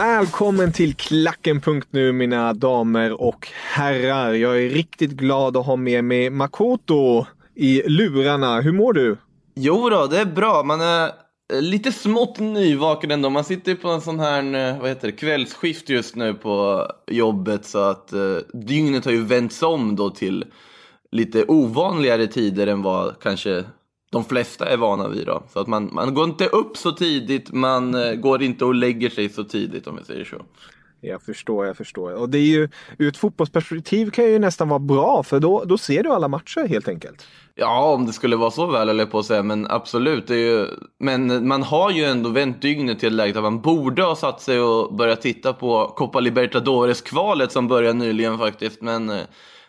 Välkommen till Klacken.nu mina damer och herrar. Jag är riktigt glad att ha med mig Makoto i lurarna. Hur mår du? Jo då, det är bra. Man är eh, lite smått nyvaken ändå. Man sitter på en sån här eh, vad heter det, kvällsskift just nu på jobbet så att eh, dygnet har ju vänts om då till lite ovanligare tider än vad kanske de flesta är vana vid. Då. Så att man, man går inte upp så tidigt, man eh, går inte och lägger sig så tidigt om vi säger så. Jag förstår, jag förstår. Och det är ju, ur ett fotbollsperspektiv kan ju nästan vara bra för då, då ser du alla matcher helt enkelt. Ja, om det skulle vara så väl eller på att säga, men absolut. Det är ju, men man har ju ändå vänt dygnet till läget att man borde ha satt sig och börjat titta på Copa Libertadores-kvalet som började nyligen faktiskt. Men eh,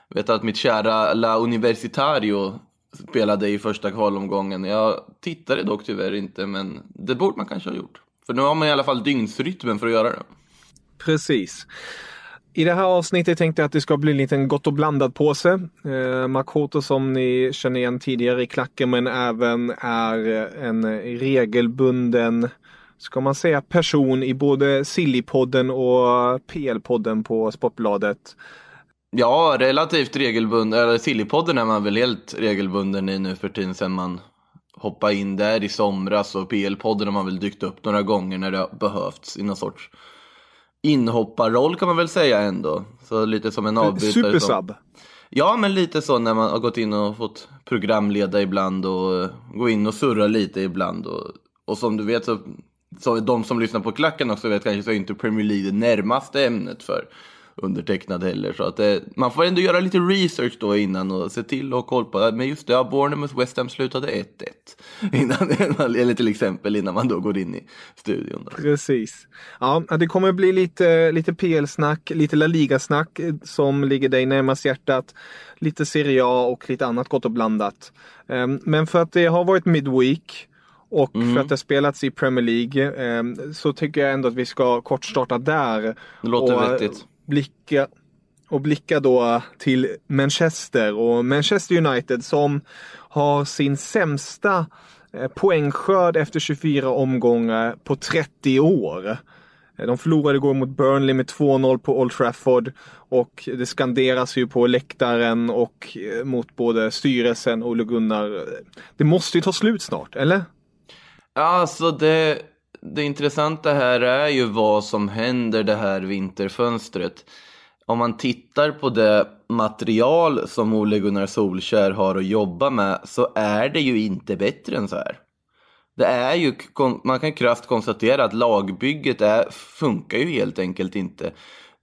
vet att mitt kära La Universitario spelade i första kvalomgången. Jag tittade dock tyvärr inte, men det borde man kanske ha gjort. För nu har man i alla fall dygnsrytmen för att göra det. Precis. I det här avsnittet tänkte jag att det ska bli en liten gott och blandat påse. Eh, Makoto som ni känner igen tidigare i klacken men även är eh, en regelbunden, ska man säga, person i både Sillypodden och PL-podden på Sportbladet. Ja, relativt regelbunden. Eller Sillypodden är man väl helt regelbunden i nu för tiden sen man hoppade in där i somras och PL-podden har man väl dykt upp några gånger när det har behövts i någon sorts inhopparroll kan man väl säga ändå. Så lite som en avbytare. Supersub. Som... Ja, men lite så när man har gått in och fått programleda ibland och gå in och surra lite ibland. Och, och som du vet så, så de som lyssnar på klacken också vet kanske så är inte Premier League det närmaste ämnet för undertecknad heller. Så att det, man får ändå göra lite research då innan och se till att ha koll på, men just det, ja, Bournemouth West Ham slutade 1-1. Innan, eller till exempel innan man då går in i studion. Då. Precis. Ja, det kommer bli lite, lite PL-snack, lite La Liga-snack som ligger dig närmast hjärtat. Lite Serie A och lite annat gott och blandat. Ehm, men för att det har varit midweek och mm. för att det spelats i Premier League ehm, så tycker jag ändå att vi ska kort starta där. Det låter och, vettigt blicka och blicka då till Manchester och Manchester United som har sin sämsta eh, poängskörd efter 24 omgångar på 30 år. Eh, de förlorade igår mot Burnley med 2-0 på Old Trafford och det skanderas ju på läktaren och eh, mot både styrelsen och Ole Gunnar. Det måste ju ta slut snart, eller? Ja, alltså det, det intressanta här är ju vad som händer det här vinterfönstret. Om man tittar på det material som Ole Gunnar Solskär har att jobba med så är det ju inte bättre än så här. Det är ju, man kan krasst konstatera att lagbygget är, funkar ju helt enkelt inte.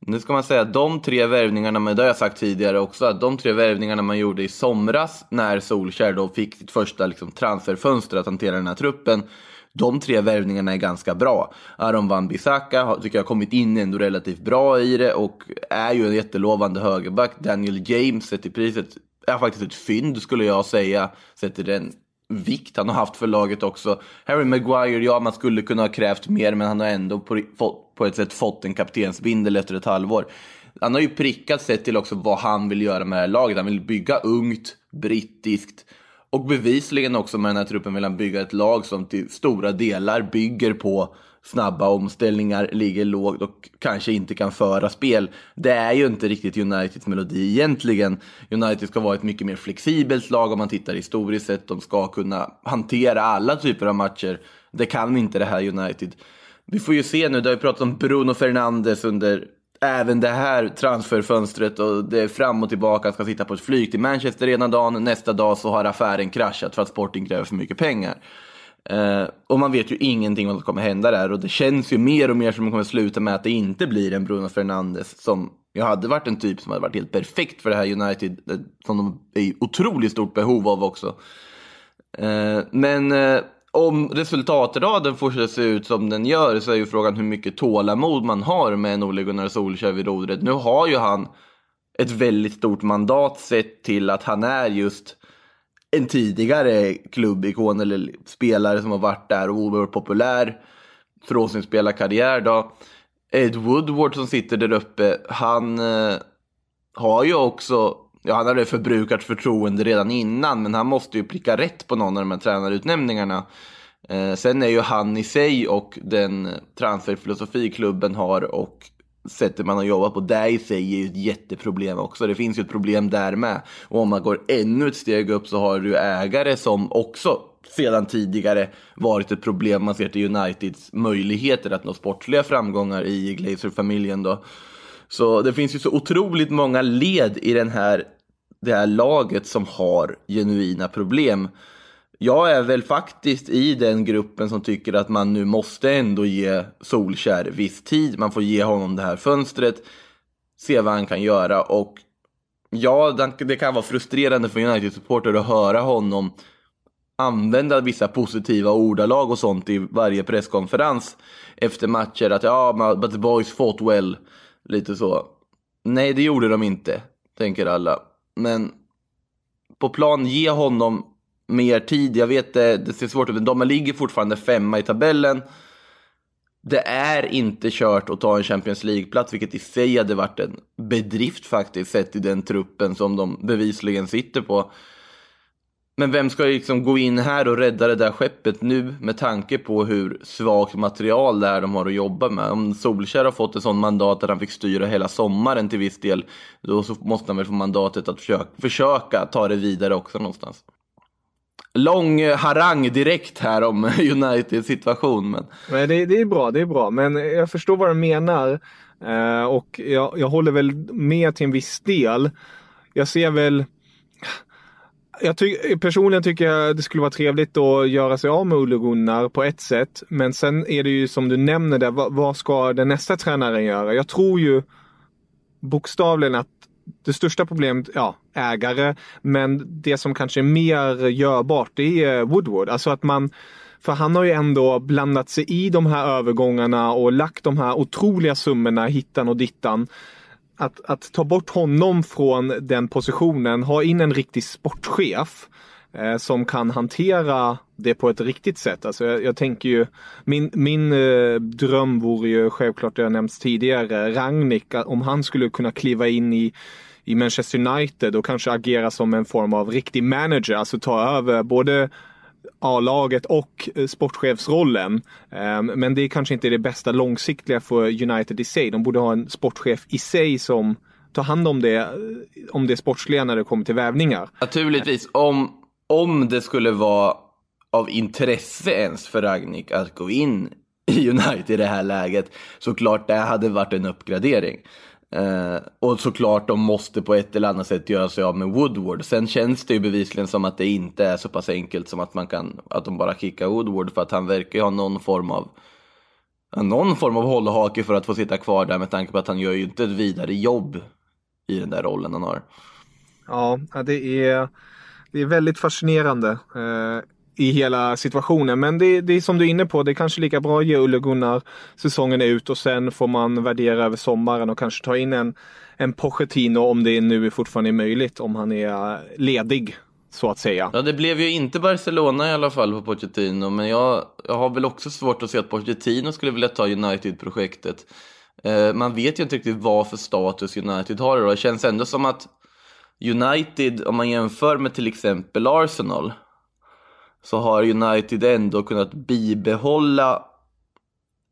Nu ska man säga att de tre värvningarna, men det har jag sagt tidigare också, att de tre värvningarna man gjorde i somras när Solskär då fick sitt första liksom, transferfönster att hantera den här truppen de tre värvningarna är ganska bra. Aron Van Bissaka tycker jag har kommit in ändå relativt bra i det och är ju en jättelovande högerback. Daniel James sett i priset är faktiskt ett fynd skulle jag säga, sett till den vikt han har haft för laget också. Harry Maguire, ja man skulle kunna ha krävt mer men han har ändå på, på ett sätt fått en kaptensbindel efter ett halvår. han har ju prickat sett till också vad han vill göra med det här laget. Han vill bygga ungt, brittiskt och bevisligen också med den här truppen vill han bygga ett lag som till stora delar bygger på snabba omställningar, ligger lågt och kanske inte kan föra spel. Det är ju inte riktigt Uniteds melodi egentligen. United ska vara ett mycket mer flexibelt lag om man tittar historiskt sett. De ska kunna hantera alla typer av matcher. Det kan inte det här United. Vi får ju se nu, det har ju pratat om Bruno Fernandes under även det här transferfönstret och det är fram och tillbaka, han ska sitta på ett flyg till Manchester ena dagen, nästa dag så har affären kraschat för att Sporting kräver för mycket pengar. Uh, och man vet ju ingenting om vad som kommer hända där och det känns ju mer och mer som att det kommer sluta med att det inte blir en Bruno Fernandes som ju hade varit en typ som hade varit helt perfekt för det här United eh, som de är i otroligt stort behov av också. Uh, men uh, om resultatraden får se ut som den gör så är ju frågan hur mycket tålamod man har med en Ole Gunnar Solskjaer vid rodret. Nu har ju han ett väldigt stort mandat sett till att han är just en tidigare klubbikon eller spelare som har varit där och oerhört populär från sin spelarkarriär då. Ed Woodward som sitter där uppe, han eh, har ju också, ja han hade förbrukat förtroende redan innan, men han måste ju pricka rätt på någon av de här tränarutnämningarna. Eh, sen är ju han i sig och den transferfilosofi klubben har och sättet man har jobbat på, det i sig är ju ett jätteproblem också. Det finns ju ett problem där med. Och om man går ännu ett steg upp så har du ägare som också sedan tidigare varit ett problem. Man ser till Uniteds möjligheter att nå sportsliga framgångar i Glazer-familjen då. Så det finns ju så otroligt många led i den här, det här laget som har genuina problem. Jag är väl faktiskt i den gruppen som tycker att man nu måste ändå ge Solskär viss tid. Man får ge honom det här fönstret, se vad han kan göra och ja, det kan vara frustrerande för United-supporter att höra honom använda vissa positiva ordalag och sånt i varje presskonferens efter matcher. Att ja, but the boys fought well. Lite så. Nej, det gjorde de inte, tänker alla. Men på plan, ge honom mer tid. Jag vet det, det ser svårt ut, men de ligger fortfarande femma i tabellen. Det är inte kört att ta en Champions League-plats, vilket i sig hade varit en bedrift faktiskt, sett i den truppen som de bevisligen sitter på. Men vem ska liksom gå in här och rädda det där skeppet nu med tanke på hur svagt material det är de har att jobba med? Om Solskjaer har fått ett sånt mandat att han fick styra hela sommaren till viss del, då måste han väl få mandatet att försöka, försöka ta det vidare också någonstans lång harang direkt här om Uniteds situation. Men... men det, det, är bra, det är bra. Men jag förstår vad du menar. Eh, och jag, jag håller väl med till en viss del. Jag ser väl jag ty personligen tycker jag det skulle vara trevligt att göra sig av med Olle Gunnar på ett sätt. Men sen är det ju som du nämner där, vad, vad ska den nästa tränaren göra? Jag tror ju bokstavligen att det största problemet, ja, ägare. Men det som kanske är mer görbart, det är Woodward. Alltså att man för han har ju ändå blandat sig i de här övergångarna och lagt de här otroliga summorna hittan och dittan. Att, att ta bort honom från den positionen, ha in en riktig sportchef eh, som kan hantera det på ett riktigt sätt. Alltså jag, jag tänker ju, min, min eh, dröm vore ju självklart, det har nämnts tidigare, Rangnick, om han skulle kunna kliva in i i Manchester United och kanske agera som en form av riktig manager, alltså ta över både A-laget och eh, sportchefsrollen. Ehm, men det är kanske inte det bästa långsiktiga för United i sig. De borde ha en sportchef i sig som tar hand om det, eh, om det sportsliga när det kommer till vävningar. Naturligtvis, om, om det skulle vara av intresse ens för Ragnik att gå in i United i det här läget, såklart det hade varit en uppgradering. Eh, och såklart de måste på ett eller annat sätt göra sig av med Woodward. Sen känns det ju bevisligen som att det inte är så pass enkelt som att man kan, att de bara kickar Woodward för att han verkar ju ha någon form av någon form av hållhake för att få sitta kvar där med tanke på att han gör ju inte ett vidare jobb i den där rollen han har. Ja, det är, det är väldigt fascinerande. Eh, i hela situationen. Men det, det är som du är inne på, det är kanske lika bra att ge Ulle Gunnar säsongen ut och sen får man värdera över sommaren och kanske ta in en, en Pochettino om det nu fortfarande är möjligt, om han är ledig. Så att säga. Ja, det blev ju inte Barcelona i alla fall på Pochettino, men jag, jag har väl också svårt att se att Pochettino skulle vilja ta United-projektet. Eh, man vet ju inte riktigt vad för status United har idag. Det känns ändå som att United, om man jämför med till exempel Arsenal, så har United ändå kunnat bibehålla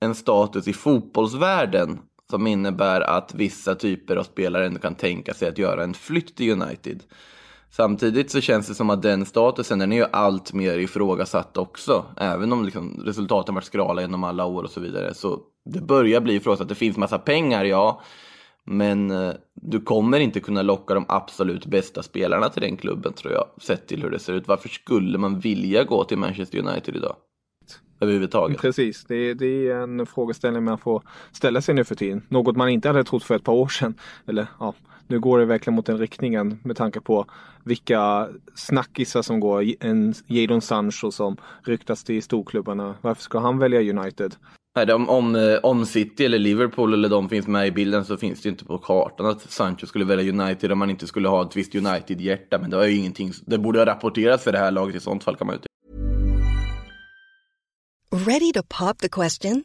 en status i fotbollsvärlden som innebär att vissa typer av spelare ändå kan tänka sig att göra en flytt till United. Samtidigt så känns det som att den statusen den är ju allt mer ifrågasatt också. Även om liksom resultaten varit skrala genom alla år och så vidare. Så det börjar bli ifrågasatt. Det finns massa pengar, ja. Men eh, du kommer inte kunna locka de absolut bästa spelarna till den klubben tror jag. Sett till hur det ser ut. Varför skulle man vilja gå till Manchester United idag? Överhuvudtaget. Precis, det, det är en frågeställning man får ställa sig nu för tiden. Något man inte hade trott för ett par år sedan. Eller ja, nu går det verkligen mot den riktningen med tanke på vilka snackisar som går. En Jadon Sancho som ryktas till storklubbarna. Varför ska han välja United? Nej, om, om, eh, om City eller Liverpool eller de finns med i bilden så finns det ju inte på kartan att Sancho skulle välja United om man inte skulle ha ett visst United-hjärta. Men det var ju ingenting, det borde ha rapporterats för det här laget i sånt fall kan man ju. Ready to pop the question?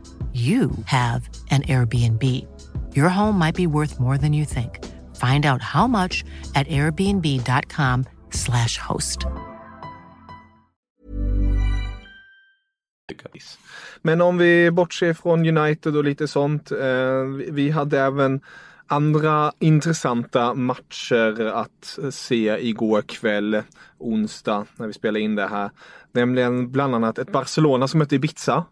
you have an Airbnb. Your home might be worth more than you think. Find out how much at airbnb.com/slash host. Men om vi bortser från United och lite sånt. Eh, vi hade även andra intressanta matcher att se igår kväll, onsdag, när vi spelade in det här. Nämligen bland annat ett Barcelona som mötte Ibiza.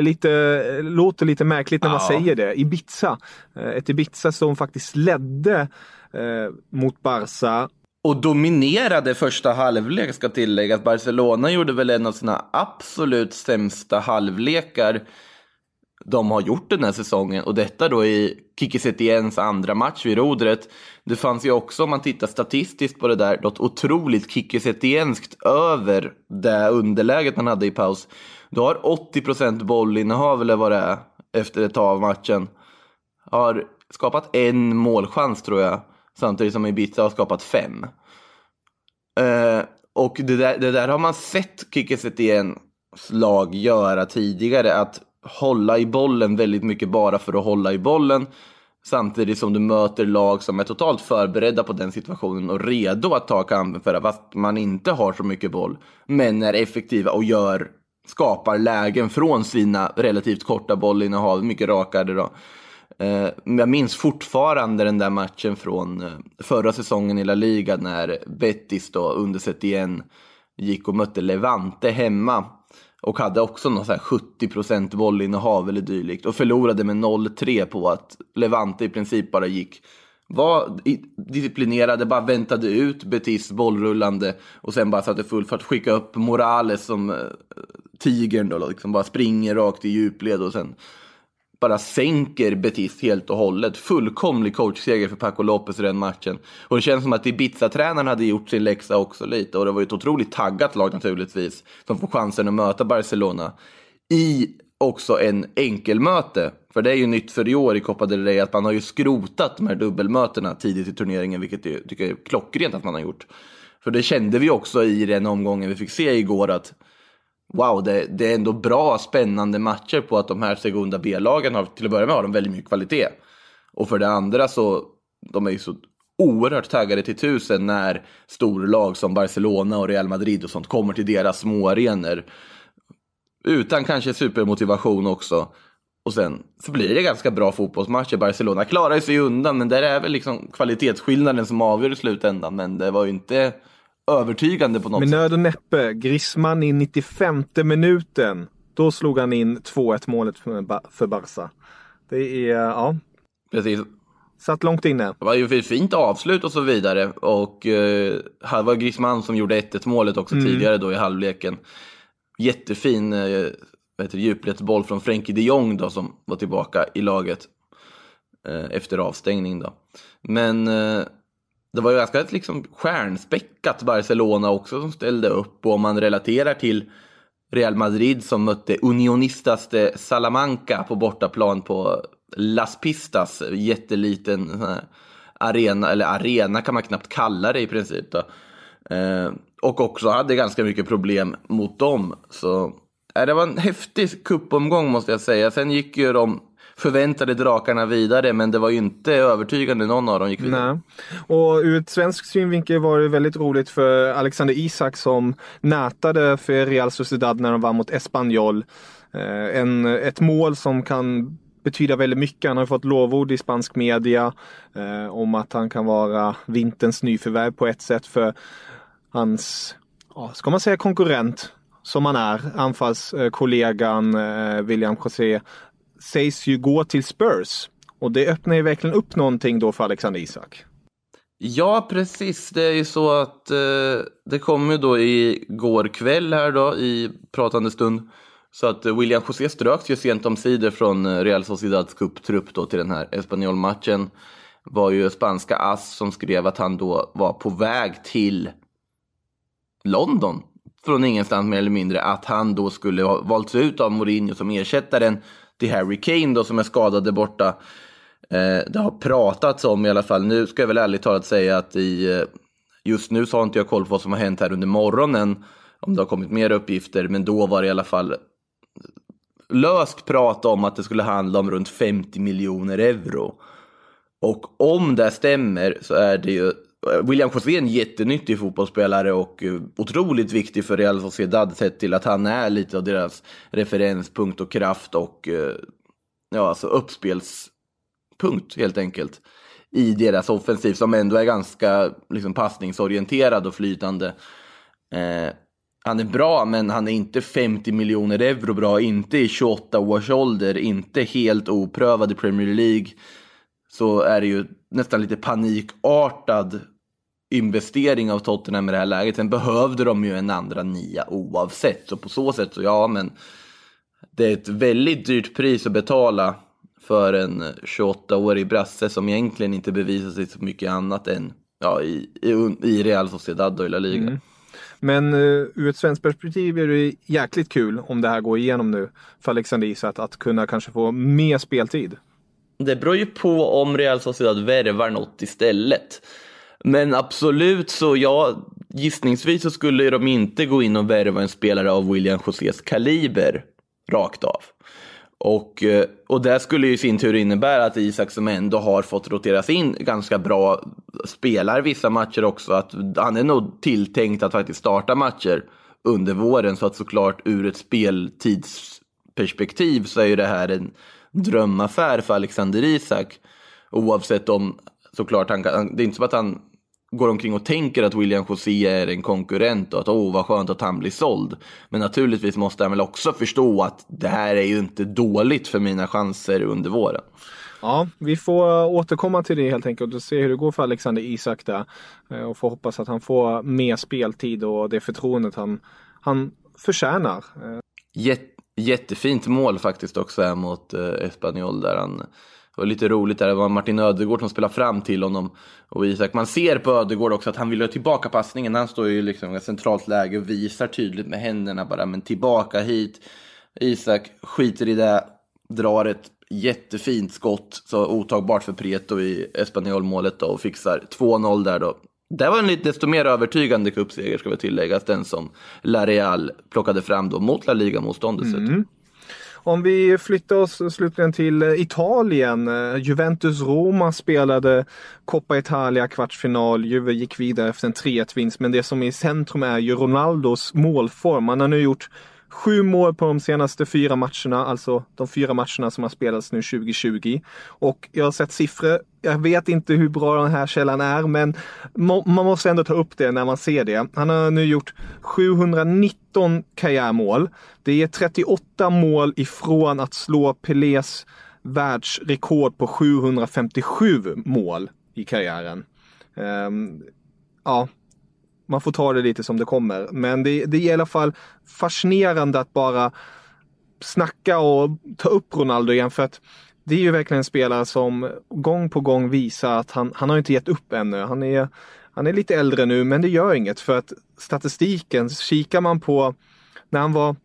Lite, låter lite märkligt när man ja. säger det. Ibiza. Eh, ett Ibiza som faktiskt ledde eh, mot Barca. Och dominerade första halvlek ska tilläggas. Barcelona gjorde väl en av sina absolut sämsta halvlekar de har gjort den här säsongen. Och detta då i Kiki Setiens andra match vid rodret. Det fanns ju också, om man tittar statistiskt på det där, något otroligt Kiki Setienskt över det underläget man hade i paus. Du har 80% bollinnehav eller vad det är efter ett tag av matchen. Har skapat en målchans tror jag. Samtidigt som Ibiza har skapat fem. Eh, och det där, det där har man sett Kike Setien lag göra tidigare. Att hålla i bollen väldigt mycket bara för att hålla i bollen. Samtidigt som du möter lag som är totalt förberedda på den situationen och redo att ta kampen för att man inte har så mycket boll. Men är effektiva och gör skapar lägen från sina relativt korta bollinnehav, mycket rakare då. Eh, jag minns fortfarande den där matchen från eh, förra säsongen i La Liga när Betis då under igen gick och mötte Levante hemma och hade också någon 70% bollinnehav eller dylikt och förlorade med 0-3 på att Levante i princip bara gick var disciplinerade, bara väntade ut Betis bollrullande och sen bara satte full fart, skicka upp Morales som eh, tigern då, liksom bara springer rakt i djupled och sen bara sänker Betis helt och hållet. Fullkomlig coachseger för Paco Lopez i den matchen. Och det känns som att Ibiza-tränaren hade gjort sin läxa också lite och det var ju ett otroligt taggat lag naturligtvis som får chansen att möta Barcelona i också en enkelmöte. För det är ju nytt för i år i Copa del Rey att man har ju skrotat de här dubbelmötena tidigt i turneringen, vilket jag tycker är klockrent att man har gjort. För det kände vi också i den omgången vi fick se igår att wow, det, det är ändå bra, spännande matcher på att de här Segunda B-lagen har till att börja med har de väldigt mycket kvalitet. Och för det andra så, de är ju så oerhört taggade till tusen när storlag som Barcelona och Real Madrid och sånt kommer till deras små arenor. Utan kanske supermotivation också. Och sen så blir det ganska bra fotbollsmatcher. Barcelona klarar sig undan, men där är väl liksom kvalitetsskillnaden som avgör i slutändan. Men det var ju inte övertygande på något Med sätt. nöd och näppe, Griezmann i 95 minuten. Då slog han in 2-1 målet för, Ba- för Barca. Det är, ja, Precis. satt långt inne. Det var ju ett fint avslut och så vidare. Och eh, här var Griezmann som gjorde 1-1 målet också tidigare då i halvleken. Jättefin eh, heter det, djupledsboll från Frenkie de Jong då som var tillbaka i laget eh, efter avstängning då. Men eh, det var ju ganska ett liksom stjärnspäckat Barcelona också som ställde upp och om man relaterar till Real Madrid som mötte Unionistas de Salamanca på bortaplan på Las Pistas, jätteliten arena, eller arena kan man knappt kalla det i princip. Då. Eh, och också hade ganska mycket problem mot dem. Så eh, det var en häftig kuppomgång måste jag säga. Sen gick ju de förväntade drakarna vidare, men det var ju inte övertygande någon av dem gick vidare. Nej. Och ur ett svensk synvinkel var det väldigt roligt för Alexander Isak som nätade för Real Sociedad när de vann mot Espanyol. Eh, en, ett mål som kan betyda väldigt mycket. Han har fått lovord i spansk media eh, om att han kan vara vinterns nyförvärv på ett sätt för hans, ja, ska man säga konkurrent som han är, anfallskollegan eh, William José, sägs ju gå till Spurs. Och det öppnar ju verkligen upp någonting då för Alexander Isak. Ja, precis. Det är ju så att eh, det kom ju då igår kväll här då i pratande stund. Så att eh, William José ströks ju sent om sidor från eh, Real Sociedads cuptrupp då till den här Espanyol-matchen. var ju spanska Ass som skrev att han då var på väg till London från ingenstans mer eller mindre. Att han då skulle ha valts ut av Mourinho som ersättaren till Harry Kane då som är skadad där borta. Eh, det har pratats om i alla fall, nu ska jag väl ärligt talat säga att i, eh, just nu så har inte jag koll på vad som har hänt här under morgonen, om det har kommit mer uppgifter, men då var det i alla fall löst prat om att det skulle handla om runt 50 miljoner euro. Och om det stämmer så är det ju William José är en jättenyttig fotbollsspelare och eh, otroligt viktig för Real Sociedad sett till att han är lite av deras referenspunkt och kraft och eh, ja, alltså uppspelspunkt helt enkelt i deras offensiv som ändå är ganska liksom, passningsorienterad och flytande. Eh, han är bra, men han är inte 50 miljoner euro bra, inte i 28 års ålder, inte helt oprövad i Premier League. Så är det ju nästan lite panikartad investering av Tottenham i det här läget. Sen behövde de ju en andra nia oavsett. Så på så sätt så ja, men det är ett väldigt dyrt pris att betala för en 28-årig brasse som egentligen inte bevisar sig så mycket annat än ja, i, i, i Real Sociedad och i La Liga. Mm. Men uh, ur ett svenskt perspektiv är det jäkligt kul om det här går igenom nu för Alexander Isak att kunna kanske få mer speltid. Det beror ju på om Real Sociedad värvar något istället. Men absolut så, ja, gissningsvis så skulle de inte gå in och värva en spelare av William Josés kaliber rakt av. Och, eh, och det skulle ju i sin tur innebära att Isak som ändå har fått roteras in ganska bra spelar vissa matcher också. Att han är nog tilltänkt att faktiskt starta matcher under våren. Så att såklart ur ett speltidsperspektiv så är ju det här en drömaffär för Alexander Isak. Oavsett om såklart han det är inte som att han går omkring och tänker att William José är en konkurrent och att åh vad skönt att han blir såld. Men naturligtvis måste han väl också förstå att det här är ju inte dåligt för mina chanser under våren. Ja, vi får återkomma till det helt enkelt och se hur det går för Alexander Isak där. Eh, Och får hoppas att han får mer speltid och det förtroendet han, han förtjänar. Eh, Jätte, jättefint mål faktiskt också här mot eh, Espanyol där han det var lite roligt där, det var Martin Ödegård som spelade fram till honom och Isak. Man ser på Ödegård också att han vill ha tillbaka passningen. Han står ju liksom i ett centralt läge och visar tydligt med händerna bara, men tillbaka hit. Isak skiter i det, drar ett jättefint skott, så otagbart för Prieto i Espanyol-målet och fixar 2-0 där då. Det var en lite desto mer övertygande cupseger ska vi tilläggas, den som La Real plockade fram då mot La Liga-motståndet. Mm. Om vi flyttar oss slutligen till eh, Italien. Eh, Juventus-Roma spelade Coppa Italia kvartsfinal. Juve gick vidare efter en 3-1-vinst. Men det som är i centrum är ju Ronaldos målform. Han har nu gjort Sju mål på de senaste fyra matcherna, alltså de fyra matcherna som har spelats nu 2020. Och jag har sett siffror, jag vet inte hur bra den här källan är, men man måste ändå ta upp det när man ser det. Han har nu gjort 719 karriärmål. Det är 38 mål ifrån att slå Pelés världsrekord på 757 mål i karriären. Um, ja, man får ta det lite som det kommer. Men det, det är i alla fall fascinerande att bara snacka och ta upp Ronaldo igen för att det är ju verkligen en spelare som gång på gång visar att han, han har inte gett upp ännu. Han är, han är lite äldre nu men det gör inget för att statistiken, kikar man på när han var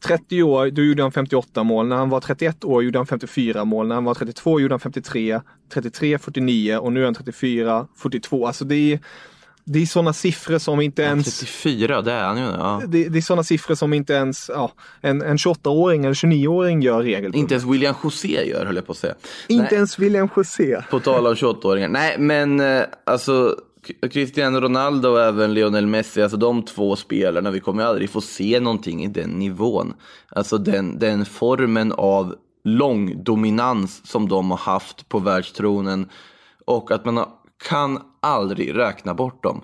30 år, då gjorde han 58 mål. När han var 31 år gjorde han 54 mål. När han var 32 gjorde han 53, 33, 49 och nu är han 34, 42. Alltså det är det är sådana siffror som inte ens... 34, det är han ju. Ja. Det, det är sådana siffror som inte ens ja, en, en 28-åring eller 29-åring gör regelbundet. Inte ens William José gör, höll jag på att säga. Inte Nej. ens William José. På tal om 28-åringar. Nej, men eh, alltså Cristiano Ronaldo och även Lionel Messi, alltså de två spelarna, vi kommer aldrig få se någonting i den nivån. Alltså den, den formen av lång dominans som de har haft på världstronen och att man har kan aldrig räkna bort dem.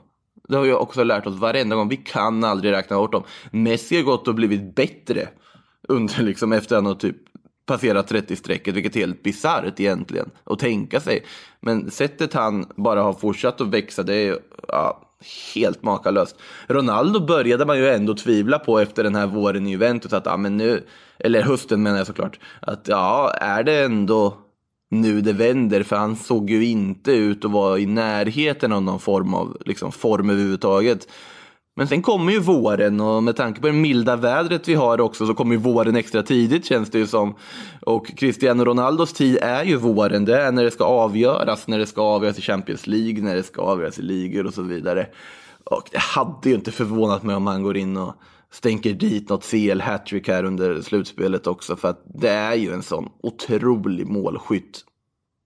Det har jag också lärt oss varenda gång. Vi kan aldrig räkna bort dem. Messi har gått och blivit bättre under, liksom, efter att han har typ passerat 30-strecket, vilket är helt bisarrt egentligen att tänka sig. Men sättet han bara har fortsatt att växa, det är ja, helt makalöst. Ronaldo började man ju ändå tvivla på efter den här våren i Juventus, att ja, men nu, eller hösten menar jag såklart, att ja, är det ändå nu det vänder, för han såg ju inte ut att vara i närheten av någon form av liksom, form överhuvudtaget. Men sen kommer ju våren och med tanke på det milda vädret vi har också så kommer ju våren extra tidigt känns det ju som. Och Cristiano Ronaldos tid är ju våren, det är när det ska avgöras, när det ska avgöras i Champions League, när det ska avgöras i ligor och så vidare. Och det hade ju inte förvånat mig om han går in och stänker dit något CL-hattrick här under slutspelet också. För att det är ju en sån otrolig målskytt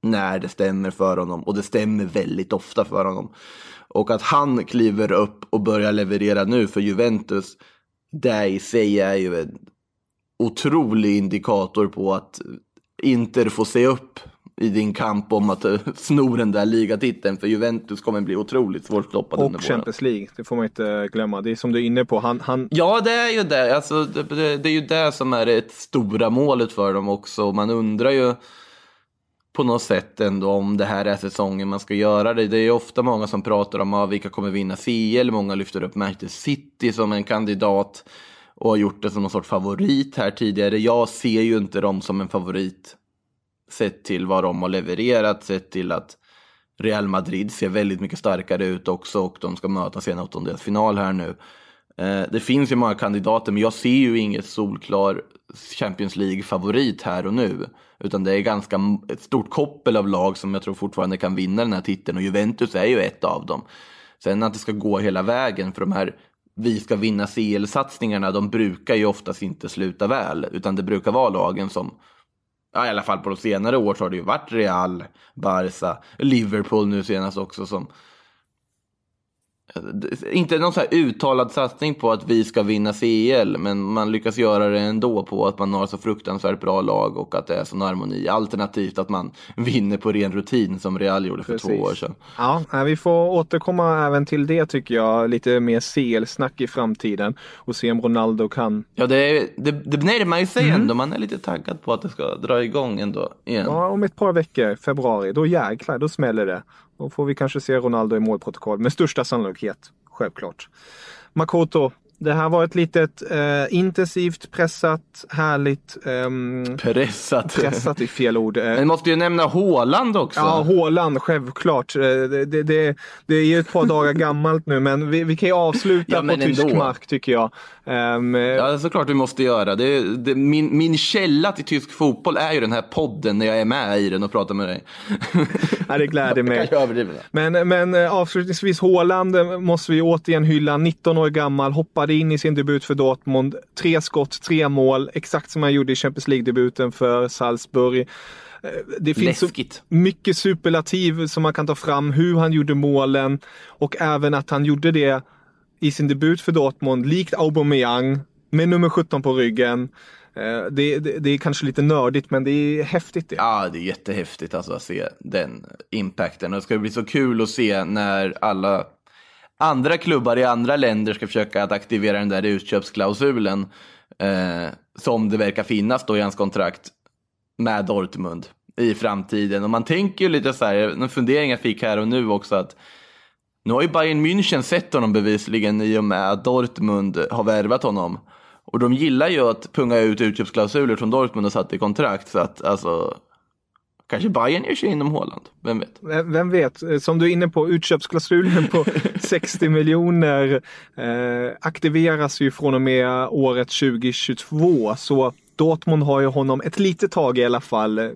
när det stämmer för honom. Och det stämmer väldigt ofta för honom. Och att han kliver upp och börjar leverera nu för Juventus. Det i sig är ju en otrolig indikator på att Inter får se upp i din kamp om att eh, sno den där ligatiteln. För Juventus kommer bli otroligt svårstoppade Och Champions League, det får man inte glömma. Det är som du är inne på. Han, han... Ja, det är ju det. Alltså, det, det, är ju det som är det stora målet för dem också. Man undrar ju på något sätt ändå om det här är säsongen man ska göra det. Det är ofta många som pratar om ah, vilka kommer vinna CL. Många lyfter upp Manchester City som en kandidat och har gjort det som någon sorts favorit här tidigare. Jag ser ju inte dem som en favorit sett till vad de har levererat, sett till att Real Madrid ser väldigt mycket starkare ut också och de ska mötas i en åttondelsfinal här nu. Eh, det finns ju många kandidater men jag ser ju inget solklar Champions League-favorit här och nu. Utan det är ganska ett stort koppel av lag som jag tror fortfarande kan vinna den här titeln och Juventus är ju ett av dem. Sen att det ska gå hela vägen för de här vi ska vinna CL-satsningarna, de brukar ju oftast inte sluta väl. Utan det brukar vara lagen som, ja, i alla fall på de senare år så har det ju varit Real, Barca, Liverpool nu senast också som inte någon så här uttalad satsning på att vi ska vinna CL, men man lyckas göra det ändå på att man har så fruktansvärt bra lag och att det är sån harmoni. Alternativt att man vinner på ren rutin som Real gjorde för Precis. två år sedan. Ja, vi får återkomma även till det tycker jag. Lite mer CL-snack i framtiden och se om Ronaldo kan. Ja, det, det, det närmar ju sig mm. ändå. Man är lite taggad på att det ska dra igång ändå igen. Ja, om ett par veckor, februari, då jäklar, då smäller det. Då får vi kanske se Ronaldo i målprotokoll med största sannolikhet, självklart. Makoto, det här var ett litet eh, intensivt, pressat, härligt, ehm, Pressat. pressat är fel ord. Eh, Men vi måste ju nämna Håland också. Ja, Håland, självklart. Eh, Det, det, det, det är ju ett par dagar gammalt nu, men vi, vi kan ju avsluta Ja, på tysk mark tycker jag. Eh, Ja, såklart vi måste göra. Det, det, min, min källa till tysk fotboll är ju den här podden när jag är med i den och pratar med dig. ja, det gläder mig. Men, men avslutningsvis, Håland måste vi återigen hylla. 19 år gammal, hoppade in i sin debut för Dortmund. Tre skott, tre mål, exakt som han gjorde i Champions League-debuten för Salzburg. Eh, Det finns så Läskigt. mycket superlativ som man kan ta fram, hur han gjorde målen och även att han gjorde det i sin debut för Dortmund, likt Aubameyang, med nummer 17 på ryggen. Eh, Det, det, det är kanske lite nördigt, men det är häftigt det. Ja, det är jättehäftigt alltså att se den impacten. Och det ska bli så kul att se när alla andra klubbar i andra länder ska försöka att aktivera den där utköpsklausulen eh, som det verkar finnas då i hans kontrakt med Dortmund i framtiden. Och man tänker ju lite så här, en fundering jag fick här och nu också att nu har ju Bayern München sett honom bevisligen i och med att Dortmund har värvat honom. Och de gillar ju att punga ut utköpsklausuler som Dortmund har satt i kontrakt. Så att alltså, kanske Bayern ger sig inom Håland. Vem vet? Vem vem vet, Eh, som du är inne på, utköpsklausulen på 60 miljoner eh, aktiveras ju från och med året 2022. Så Dortmund har ju honom ett litet tag i alla fall, eh,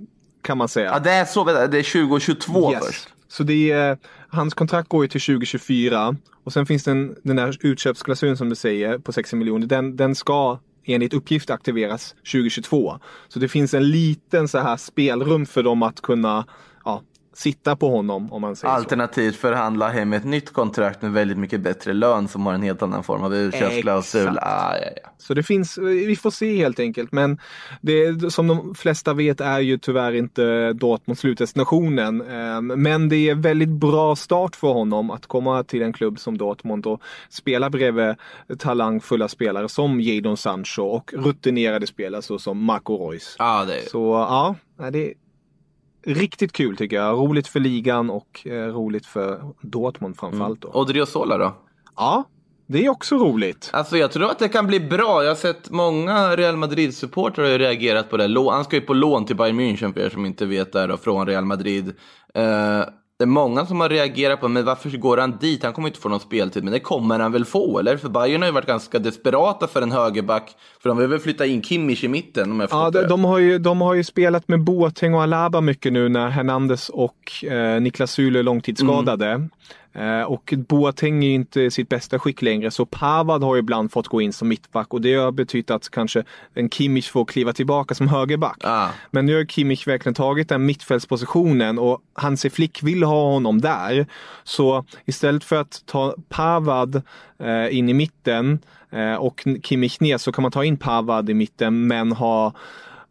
kan man säga. Ja, det är så, det är 2022 Yes. först. Så det är, hans kontrakt går ju till 2024 och sen finns den, den där utköpsklausulen som du säger på 60 miljoner. Den, den ska enligt uppgift aktiveras 2022. Så det finns en liten så här spelrum för dem att kunna ja, sitta på honom om man säger så. Alternativt förhandla hem ett nytt kontrakt med väldigt mycket bättre lön som har en helt annan form av utköpsklausul. Exakt. Ah, ja, ja. Så det finns, vi får se helt enkelt. Men det, som de flesta vet är ju tyvärr inte Dortmund slutdestinationen. Ehm, Men det är väldigt bra start för honom att komma till en klubb som Dortmund och spela bredvid talangfulla spelare som Jadon Sancho och rutinerade spelare så som Marco Reus. Ah, det. Så ja, det riktigt kul tycker jag. Roligt för ligan och eh, roligt för Dortmund framförallt. Då. Odriozola då? Ja, det är också roligt. Alltså jag tror att det kan bli bra. Jag har sett många Real Madrid-supportrar har reagerat på det. Han ska ju på lån till Bayern München för er som inte vet det här då, från Real Madrid. Eh, det är många som har reagerat på, men varför går han dit? Han kommer inte få någon speltid, men det kommer han väl få, eller? För Bayern har ju varit ganska desperata för en högerback, för de vill väl flytta in Kimmich i mitten om jag Ja, de, de, har ju, de har ju spelat med Boateng och Alaba mycket nu när Hernandez och eh, Niklas Süle är långtidsskadade. Eh, och Boateng är ju inte sitt bästa skick längre så Pavad har ibland fått gå in som mittback och det har betytt att kanske en Kimmich får kliva tillbaka som högerback. Ah. Men nu har Kimmich verkligen tagit den mittfältspositionen och Hansi Flick vill ha honom där. Så istället för att ta Pavad eh, in i mitten eh, och Kimmich ner så kan man ta in Pavad i mitten men ha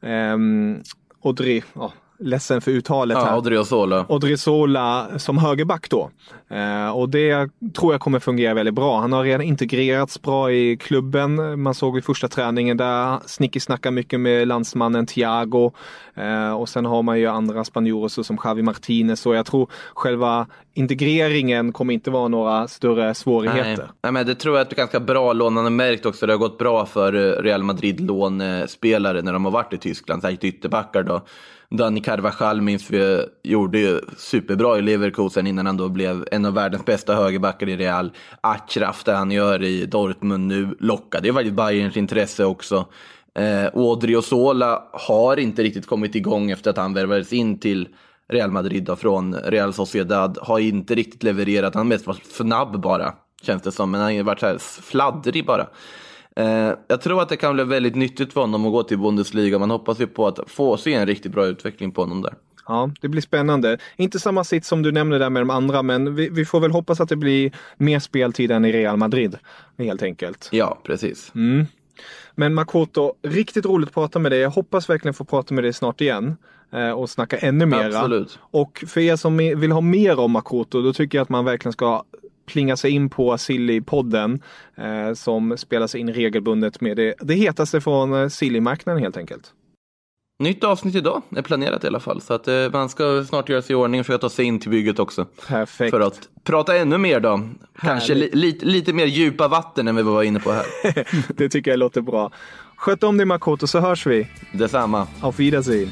ehm, Odri, ja, ledsen för uttalet Ja, här. Odriozola. Odriozola som högerback då. Eh, och det tror jag kommer fungera väldigt bra. Han har redan integrerats bra i klubben. Man såg i första träningen där Snicky snackar mycket med landsmannen Thiago. Eh, och sen har man ju andra spanjorer som Javi Martinez. Så jag tror själva integreringen kommer inte vara några större svårigheter. Nej. Nej, men det tror jag är ett ganska bra lån. Man har märkt också det har gått bra för eh, Real Madrid lånespelare när de har varit i Tyskland, särskilt ytterbackar då. Dani Carvajal minns vi eh, gjorde ju superbra i Leverkusen innan han då blev en av världens bästa högerbackar i Real. Achraf, det han gör i Dortmund nu, lockade ju faktiskt Bayerns intresse också. Eh, och Odriozola har inte riktigt kommit igång efter att han värvades in till Real Madrid då, från Real Sociedad. Har inte riktigt levererat, han har mest varit snabb bara, känns det som. Men han har varit så här fladdrig bara. Eh, jag tror att det kan bli väldigt nyttigt för honom att gå till Bundesliga. Man hoppas ju på att få se en riktigt bra utveckling på honom där. Ja, det blir spännande. Inte samma sitt som du nämnde där med de andra, men vi, vi får väl hoppas att det blir mer speltid än i Real Madrid. Helt enkelt. Ja, precis. Men Makoto, riktigt roligt att prata med dig. Jag hoppas verkligen få prata med dig snart igen. eh, Och snacka ännu mera. Absolut. Och för er som vill ha mer om Makoto, då tycker jag att man verkligen ska plinga sig in på Silly-podden. Eh, som spelas in regelbundet med det, det hetaste från eh, Silly-marknaden helt enkelt. Nytt avsnitt idag är planerat i alla fall. Så att eh, man ska snart göra sig i ordning och försöka ta sig in till bygget också. Perfekt. För att prata ännu mer då. Kanske li, Härligt. lite, lite mer djupa vatten än vi var inne på här. det tycker jag låter bra. Sköt om dig Makoto så hörs vi. Detsamma. Auf Wiedersehen.